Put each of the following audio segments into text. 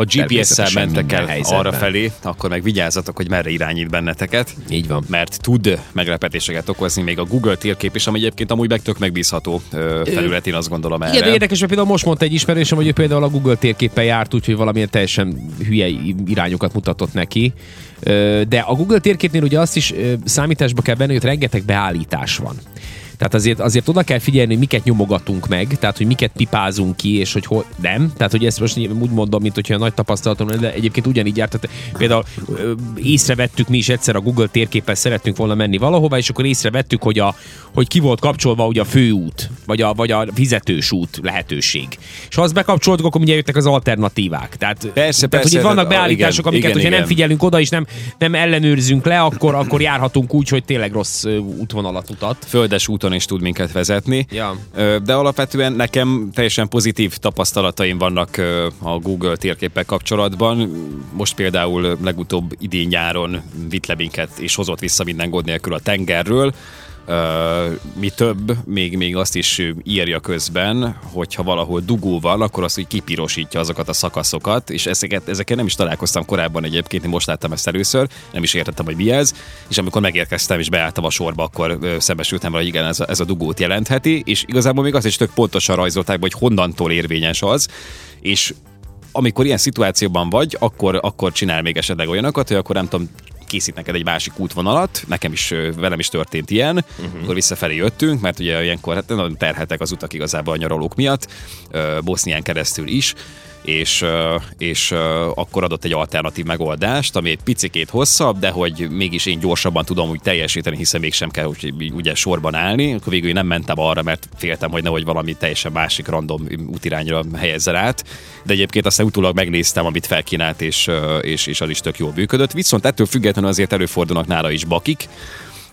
Ha GPS-szel mentek el arra felé, akkor meg vigyázzatok, hogy merre irányít benneteket. Így van. Mert tud meglepetéseket okozni még a Google térkép is, ami egyébként amúgy meg tök megbízható felület, én azt gondolom erre. Igen, de érdekes, mert például most mondta egy ismerősöm, hogy ő például a Google térképpel járt, úgyhogy valamilyen teljesen hülye irányokat mutatott neki. De a Google térképnél ugye azt is számításba kell venni, hogy rengeteg beállítás van. Tehát azért, azért oda kell figyelni, hogy miket nyomogatunk meg, tehát hogy miket pipázunk ki, és hogy hol, nem. Tehát, hogy ezt most úgy mondom, mint hogyha nagy tapasztalatom lenne, de egyébként ugyanígy járt. Tehát például észrevettük mi is egyszer a Google térképpel szerettünk volna menni valahova, és akkor észrevettük, hogy, a, hogy ki volt kapcsolva ugye a főút, vagy a, vagy a fizetős út lehetőség. És ha azt bekapcsoltuk, akkor ugye jöttek az alternatívák. Tehát, Persze, tehát persze, hogy itt vannak beállítások, igen, amiket, igen, hogyha nem igen. figyelünk oda, és nem, nem ellenőrzünk le, akkor, akkor járhatunk úgy, hogy tényleg rossz útvonalat utat. földes úton is tud minket vezetni. Ja. De alapvetően nekem teljesen pozitív tapasztalataim vannak a Google térképpel kapcsolatban. Most például legutóbb idén nyáron vitt le minket és hozott vissza minden gond nélkül a tengerről. Mi több, még, még azt is írja közben, hogyha valahol dugó van, akkor azt úgy kipirosítja azokat a szakaszokat, és ezeket, ezekkel nem is találkoztam korábban egyébként, én most láttam ezt először, nem is értettem, hogy mi ez, és amikor megérkeztem és beálltam a sorba, akkor szembesültem vele, hogy igen, ez a, ez a dugót jelentheti, és igazából még azt is tök pontosan rajzolták, hogy honnantól érvényes az, és amikor ilyen szituációban vagy, akkor, akkor csinál még esetleg olyanokat, hogy akkor nem tudom, készít neked egy másik útvonalat, nekem is, velem is történt ilyen, uh-huh. akkor visszafelé jöttünk, mert ugye ilyenkor hát nagyon terhetek az utak igazából a nyaralók miatt, Bosznián keresztül is, és, és akkor adott egy alternatív megoldást, ami egy picikét hosszabb, de hogy mégis én gyorsabban tudom úgy teljesíteni, hiszen mégsem kell úgy, ugye sorban állni. Akkor végül nem mentem arra, mert féltem, hogy nehogy valami teljesen másik random útirányra helyezzel át. De egyébként aztán utólag megnéztem, amit felkínált, és, és, és az is tök jól működött. Viszont ettől függetlenül azért előfordulnak nála is bakik,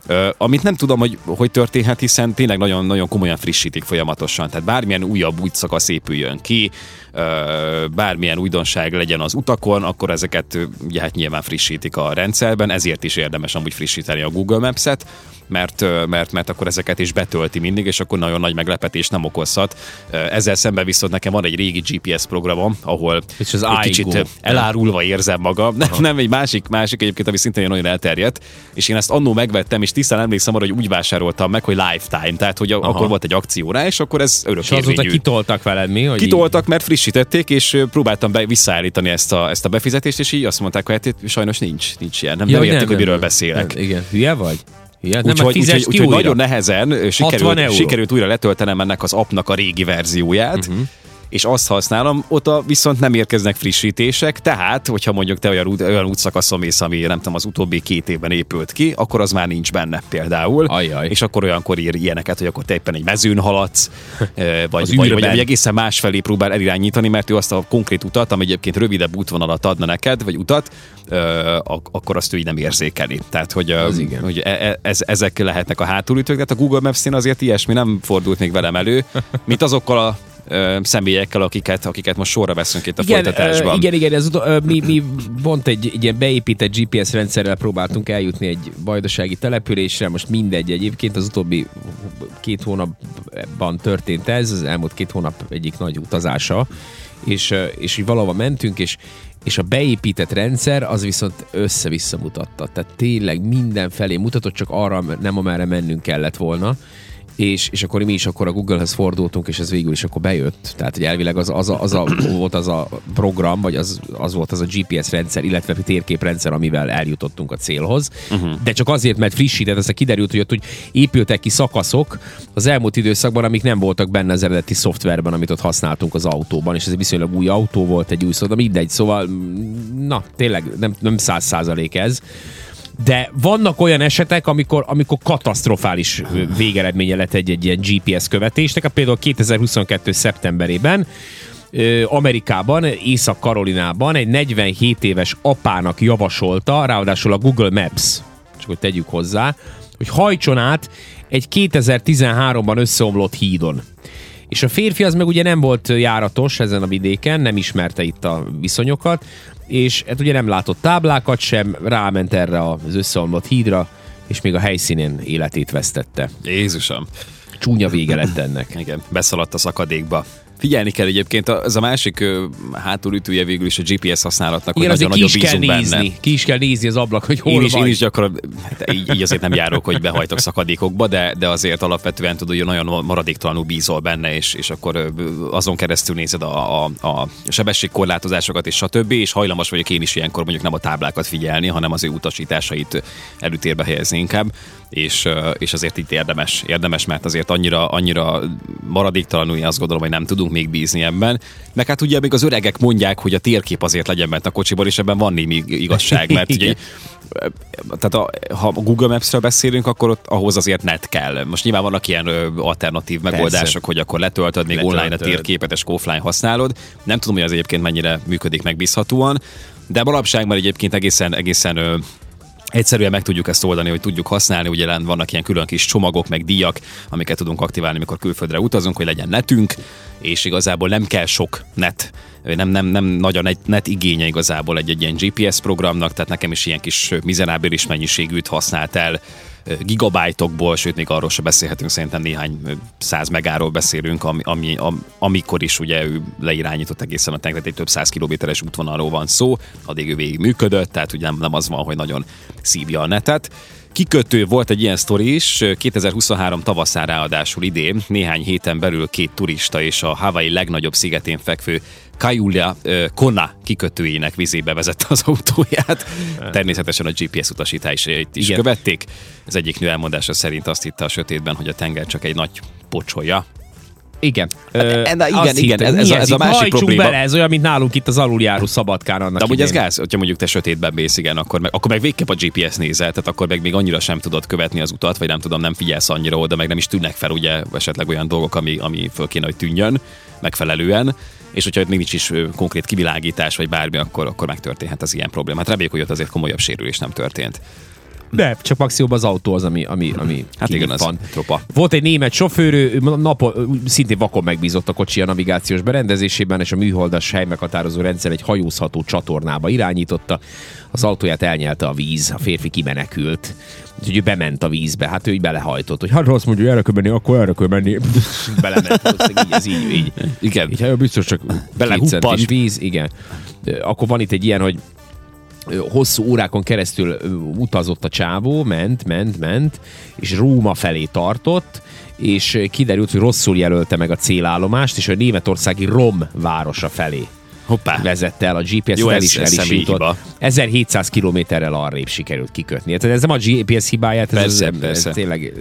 Ö, amit nem tudom, hogy hogy történhet, hiszen tényleg nagyon-nagyon komolyan frissítik folyamatosan. Tehát bármilyen újabb útszakasz épüljön ki, ö, bármilyen újdonság legyen az utakon, akkor ezeket ugye, hát nyilván frissítik a rendszerben, ezért is érdemes amúgy frissíteni a Google Maps-et, mert, mert, mert akkor ezeket is betölti mindig, és akkor nagyon nagy meglepetés nem okozhat. Ezzel szemben viszont nekem van egy régi GPS programom, ahol És az egy kicsit ö, elárulva érzem magam. Nem, nem egy másik, másik egyébként, ami szintén nagyon elterjedt, és én ezt annó megvettem, és tisztán emlékszem arra, hogy úgy vásároltam meg, hogy lifetime, tehát hogy a, akkor volt egy akció rá, és akkor ez örök És azóta kitoltak veled mi? Hogy Kitoltak, mert frissítették, és próbáltam be, visszaállítani ezt a, ezt a befizetést, és így azt mondták, hogy hát sajnos nincs, nincs ilyen. Nem, Ja, nem értik, hogy miről nem. beszélek. Nem, igen, hülye vagy? Hülye? Nem, Úgyhogy hát úgy, fizes ki úgy, újra. nagyon nehezen ö, 60 sikerült, sikerült újra letöltenem ennek az appnak a régi verzióját, uh-huh és azt használom, ott a, viszont nem érkeznek frissítések, tehát, hogyha mondjuk te olyan, olyan útszakaszon mész, ami nem tudom, az utóbbi két évben épült ki, akkor az már nincs benne például. Ajaj. És akkor olyankor ír ilyeneket, hogy akkor te éppen egy mezőn haladsz, vagy, vagy, vagy, vagy egészen másfelé próbál elirányítani, mert ő azt a konkrét utat, ami egyébként rövidebb útvonalat adna neked, vagy utat, ak- akkor azt ő így nem érzékeli. Tehát, hogy, Az igen. hogy e- e- ez, ezek lehetnek a hátulütők, tehát a Google Maps-én azért ilyesmi nem fordult még velem elő, mint azokkal a ö, személyekkel, akiket, akiket most sorra veszünk itt a igen, folytatásban. ö, igen, igen, ez ö, mi, mi pont egy, egy ilyen beépített GPS rendszerrel próbáltunk eljutni egy vajdasági településre, most mindegy egyébként, az utóbbi két hónapban történt ez, az elmúlt két hónap egyik nagy utazása, és, és így valahova mentünk, és és a beépített rendszer az viszont össze-vissza mutatta. Tehát tényleg mindenfelé mutatott, csak arra nem amerre mennünk kellett volna. És, és akkor mi is akkor a Google-hez fordultunk, és ez végül is akkor bejött. Tehát, hogy elvileg az, az, a, az a, volt az a program, vagy az, az volt az a GPS rendszer, illetve térképrendszer, amivel eljutottunk a célhoz. Uh-huh. De csak azért, mert frissített, aztán kiderült, hogy ott úgy épültek ki szakaszok az elmúlt időszakban, amik nem voltak benne az eredeti szoftverben, amit ott használtunk az autóban, és ez egy viszonylag új autó volt, egy új szó, de mindegy, szóval na, tényleg nem, nem száz százalék ez. De vannak olyan esetek, amikor, amikor katasztrofális végeredménye lett egy, egy ilyen GPS követésnek. Például 2022. szeptemberében Amerikában, Észak-Karolinában egy 47 éves apának javasolta, ráadásul a Google Maps, csak hogy tegyük hozzá, hogy hajtson át egy 2013-ban összeomlott hídon. És a férfi az meg ugye nem volt járatos ezen a vidéken, nem ismerte itt a viszonyokat, és hát ugye nem látott táblákat sem, ráment erre az összeomlott hídra, és még a helyszínén életét vesztette. Jézusom. Csúnya vége lett ennek. Igen, beszaladt a szakadékba. Figyelni kell egyébként, ez a másik hátulütője végül is a GPS használatnak, Igen, hogy nagyon nagyon bízunk nézni. benne. Ki is kell nézni az ablak, hogy hol Én is, vagy. én is gyakran, hát így, így, azért nem járok, hogy behajtok szakadékokba, de, de azért alapvetően tudod, hogy nagyon maradéktalanul bízol benne, és, és akkor azon keresztül nézed a, a, a sebességkorlátozásokat és stb. És hajlamos vagyok én is ilyenkor mondjuk nem a táblákat figyelni, hanem az ő utasításait előtérbe helyezni inkább és, és azért itt érdemes, érdemes, mert azért annyira, annyira maradéktalanul én azt gondolom, hogy nem tudunk még bízni ebben. Meg hát ugye még az öregek mondják, hogy a térkép azért legyen bent a kocsiban, és ebben van némi igazság, mert ugye tehát a, ha a Google Maps-ről beszélünk, akkor ott ahhoz azért net kell. Most nyilván vannak ilyen alternatív megoldások, Persze. hogy akkor letöltöd még Letöltöd. online a térképet, és offline használod. Nem tudom, hogy az egyébként mennyire működik megbízhatóan, de manapság már egyébként egészen, egészen Egyszerűen meg tudjuk ezt oldani, hogy tudjuk használni, ugye vannak ilyen külön kis csomagok, meg díjak, amiket tudunk aktiválni, mikor külföldre utazunk, hogy legyen netünk, és igazából nem kell sok net, nem, nem, nem nagy a net, net igénye igazából egy, egy ilyen GPS programnak, tehát nekem is ilyen kis mizerábilis mennyiségűt használt el, gigabájtokból, sőt még arról se beszélhetünk, szerintem néhány száz megáról beszélünk, ami, ami, am, amikor is ugye ő leirányított egészen a tengeret, egy több száz kilométeres útvonalról van szó, addig ő végig működött, tehát ugye nem, nem az van, hogy nagyon szívja a netet. Kikötő volt egy ilyen sztori is, 2023 tavaszán ráadásul idén, néhány héten belül két turista és a Hawaii legnagyobb szigetén fekvő Kaiulia ö, Kona kikötőjének vizébe vezette az autóját. Természetesen a GPS utasításait is Igen. követték. Az egyik nő elmondása szerint azt hitte a sötétben, hogy a tenger csak egy nagy pocsolya. Igen. Hát, Ö, e- de igen, igen, hittem, ez- ez a- ez a másik probléma. Bele, ez olyan, mint nálunk itt az aluljáró szabadkán annak De amúgy ez gáz, hogyha mondjuk te sötétben mész, igen, akkor meg, akkor meg végképp a GPS nézel, tehát akkor meg még annyira sem tudod követni az utat, vagy nem tudom, nem figyelsz annyira oda, meg nem is tűnnek fel ugye esetleg olyan dolgok, ami, ami föl kéne, hogy tűnjön megfelelően. És hogyha még nincs is konkrét kivilágítás, vagy bármi, akkor, akkor megtörténhet az ilyen probléma. Hát reméljük, hogy ott azért komolyabb sérülés nem történt. De csak maximum az autó az, ami, ami, ami Hát igen, az van. tropa. Volt egy német sofőr, ő nap, szintén vakon megbízott a kocsi a navigációs berendezésében, és a műholdas helymeghatározó rendszer egy hajózható csatornába irányította. Az autóját elnyelte a víz, a férfi kimenekült. Úgyhogy ő bement a vízbe, hát ő így belehajtott, hogy hát azt mondja, hogy erre kell menni, akkor erre kell menni. Belement, így, ez így, így. Igen. Így, hát biztos csak Belehuppant. víz, igen. Akkor van itt egy ilyen, hogy hosszú órákon keresztül utazott a csávó, ment, ment, ment, és Róma felé tartott, és kiderült, hogy rosszul jelölte meg a célállomást, és a németországi Rom városa felé Hoppá. vezette el a GPS, Jó, el is, ez hiba. 1700 kilométerrel arrébb sikerült kikötni. Tehát ez nem a GPS hibáját, ez, Persze, ez, persze. ez tényleg,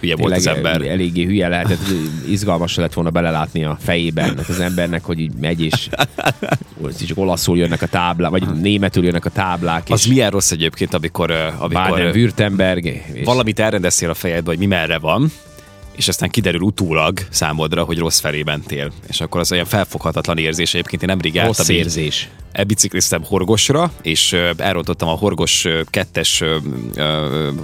Hülye volt az ember. Eléggé hülye lehetett, izgalmas lett volna belelátni a fejében az embernek, hogy így megy, és csak olaszul jönnek a táblák, vagy németül jönnek a táblák, Az és milyen rossz egyébként, amikor, amikor Baden-Württemberg, és valamit elrendeztél a fejedbe, hogy mi merre van, és aztán kiderül utólag számodra, hogy rossz felé mentél. És akkor az olyan felfoghatatlan érzés. Egyébként én nemrég rossz jártam így- érzés. elbicikliztem Horgosra, és elrontottam a Horgos kettes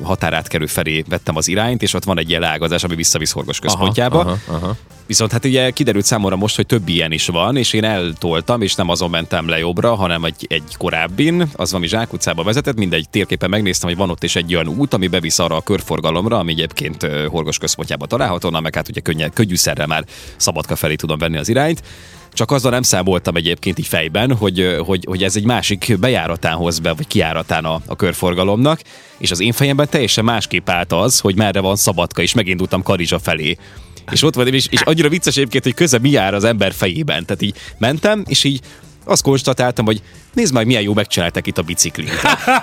határátkerő felé vettem az irányt, és ott van egy ilyen leágazás, ami visszavisz Horgos központjába. Aha, aha, aha. Viszont hát ugye kiderült számomra most, hogy több ilyen is van, és én eltoltam, és nem azon mentem le jobbra, hanem egy, egy korábbin, az valami zsákutcába vezetett, mindegy térképen megnéztem, hogy van ott is egy olyan út, ami bevisz arra a körforgalomra, ami egyébként Horgos központjába található, onnan meg hát ugye könnye, könnyűszerrel már Szabadka felé tudom venni az irányt. Csak azzal nem számoltam egyébként így fejben, hogy, hogy, hogy ez egy másik bejáratán hoz be, vagy kiáratán a, a körforgalomnak, és az én fejemben teljesen másképp állt az, hogy merre van Szabadka, és megindultam Karizsa felé. És ott voltam, és, és annyira vicces egyébként, hogy köze mi jár az ember fejében. Tehát így mentem, és így azt konstatáltam, hogy nézd meg, milyen jó megcsináltak itt a biciklin.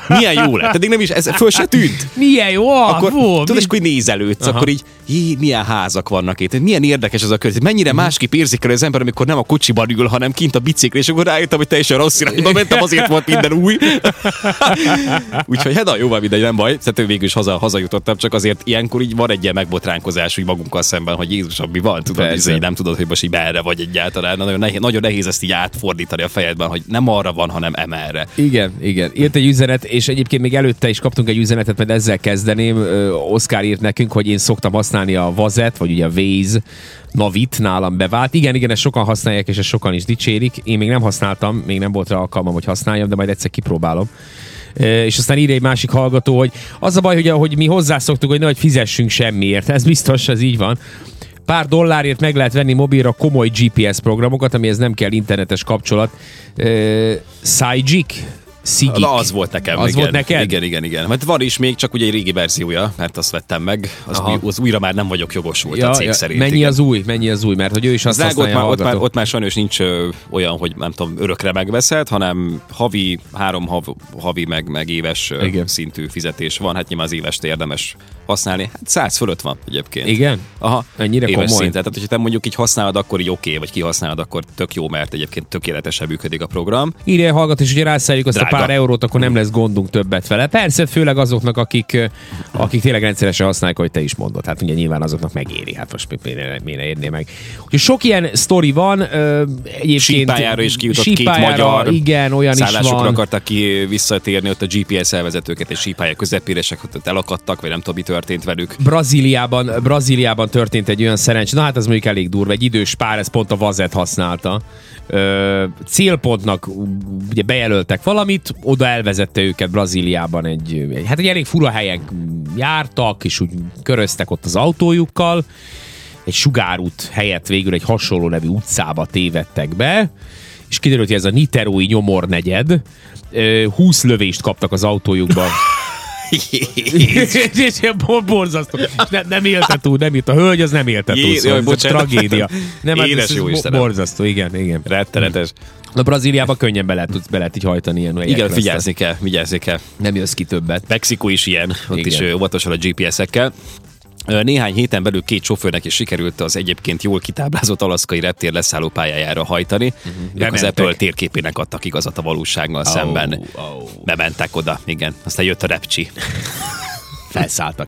Milyen jó lett. Eddig nem is, ez föl se tűnt. Milyen jó, Akkor, akkor, tudod, és akkor így nézelődsz, Aha. akkor így, jé, milyen házak vannak itt, milyen érdekes ez a környezet, mennyire Mhm. másképp érzékel az ember, amikor nem a kocsiban ül, hanem kint a bicikli, és akkor rájöttem, hogy teljesen rossz irányba mentem, azért volt minden új. Úgyhogy hát na, jó, van mindegy, nem baj. Tehát végül is haza, hazajutottam, csak azért ilyenkor így van egy ilyen megbotránkozás úgy magunkkal szemben, hogy Jézusom, mi van, tudod, így nem tudod, hogy most így merre vagy egyáltalán. Nagyon nehéz, nagyon nehéz ezt így átfordítani a fejedben, hogy nem arra van, hanem emerre. Igen, igen. Írt egy üzenet, és egyébként még előtte is kaptunk egy üzenetet, mert ezzel kezdeném. Oszkár írt nekünk, hogy én szoktam használni a Vazet, vagy ugye a Waze Navit nálam bevált. Igen, igen, ezt sokan használják, és ezt sokan is dicsérik. Én még nem használtam, még nem volt rá alkalmam, hogy használjam, de majd egyszer kipróbálom. És aztán írja egy másik hallgató, hogy az a baj, hogy, hogy mi hozzászoktuk, hogy nehogy fizessünk semmiért. Ez biztos, ez így van. Pár dollárért meg lehet venni mobilra komoly GPS programokat, amihez nem kell internetes kapcsolat. Sajik? Szigik. Na, az volt nekem. Az igen. volt neked? Igen, igen, igen. Mert van is még, csak ugye egy régi verziója, mert azt vettem meg. Az, új, az újra már nem vagyok jogosult a cég szerint. Mennyi igen. az új? Mennyi az új? Mert hogy ő is azt Az drága, ott, már, ott, már, ott már sajnos nincs ö, olyan, hogy nem tudom, örökre megveszed, hanem havi, három hav, havi meg, meg éves ö, Igen. szintű fizetés van. Hát nyilván az évest érdemes használni. Hát 100 fölött van egyébként. Igen? Aha, Ennyire éves komoly? szinten. Tehát, hogyha te mondjuk így használod, akkor így oké, vagy kihasználod, akkor tök jó, mert egyébként tökéletesen működik a program. Írja a hallgató, és hogyha rászálljuk azt Drága. Pár eurót, akkor nem lesz gondunk többet vele. Persze, főleg azoknak, akik, akik tényleg rendszeresen használják, hogy te is mondod. Hát ugye nyilván azoknak megéri. Hát most mi- miért ne érné meg. Úgyhogy sok ilyen sztori van. Egyébként Sípályára is kijutott két sípályára, magyar. Igen, olyan is van. akartak ki visszatérni, ott a GPS elvezetőket és sípálya közepére, és ott elakadtak, vagy nem tudom, mi történt velük. Brazíliában, Brazíliában történt egy olyan szerencs, na hát ez mondjuk elég durva, egy idős pár, ez pont a vazet használta. Ö, célpontnak ugye bejelöltek valamit, oda elvezette őket Brazíliában egy, egy, hát egy elég fura helyen jártak, és úgy köröztek ott az autójukkal, egy sugárút helyett végül egy hasonló nevű utcába tévedtek be, és kiderült, hogy ez a Niterói nyomor negyed, Ö, 20 lövést kaptak az autójukba. És borzasztó. Nem, nem élte túl, nem élt. A hölgy az nem élte túl. Szóval ez bocsánat. tragédia. Nem, hát Édes ez, ez jó bo- Istenem. borzasztó, igen, igen. Rettenetes. Na Brazíliában könnyen be lehet, tudsz, be lehet így hajtani ilyen Igen, aztán vigyázni kell, vigyázni kell. Nem jössz ki többet. Mexikó is ilyen, ott Igen. is óvatosan a GPS-ekkel. Néhány héten belül két sofőrnek is sikerült az egyébként jól kitáblázott alaszkai reptér leszálló pályájára hajtani. Uh-huh. Ők az. Apple térképének adtak igazat a valósággal oh, szemben. oh. Bementek oda, igen. Aztán jött a repcsi. Felszálltak.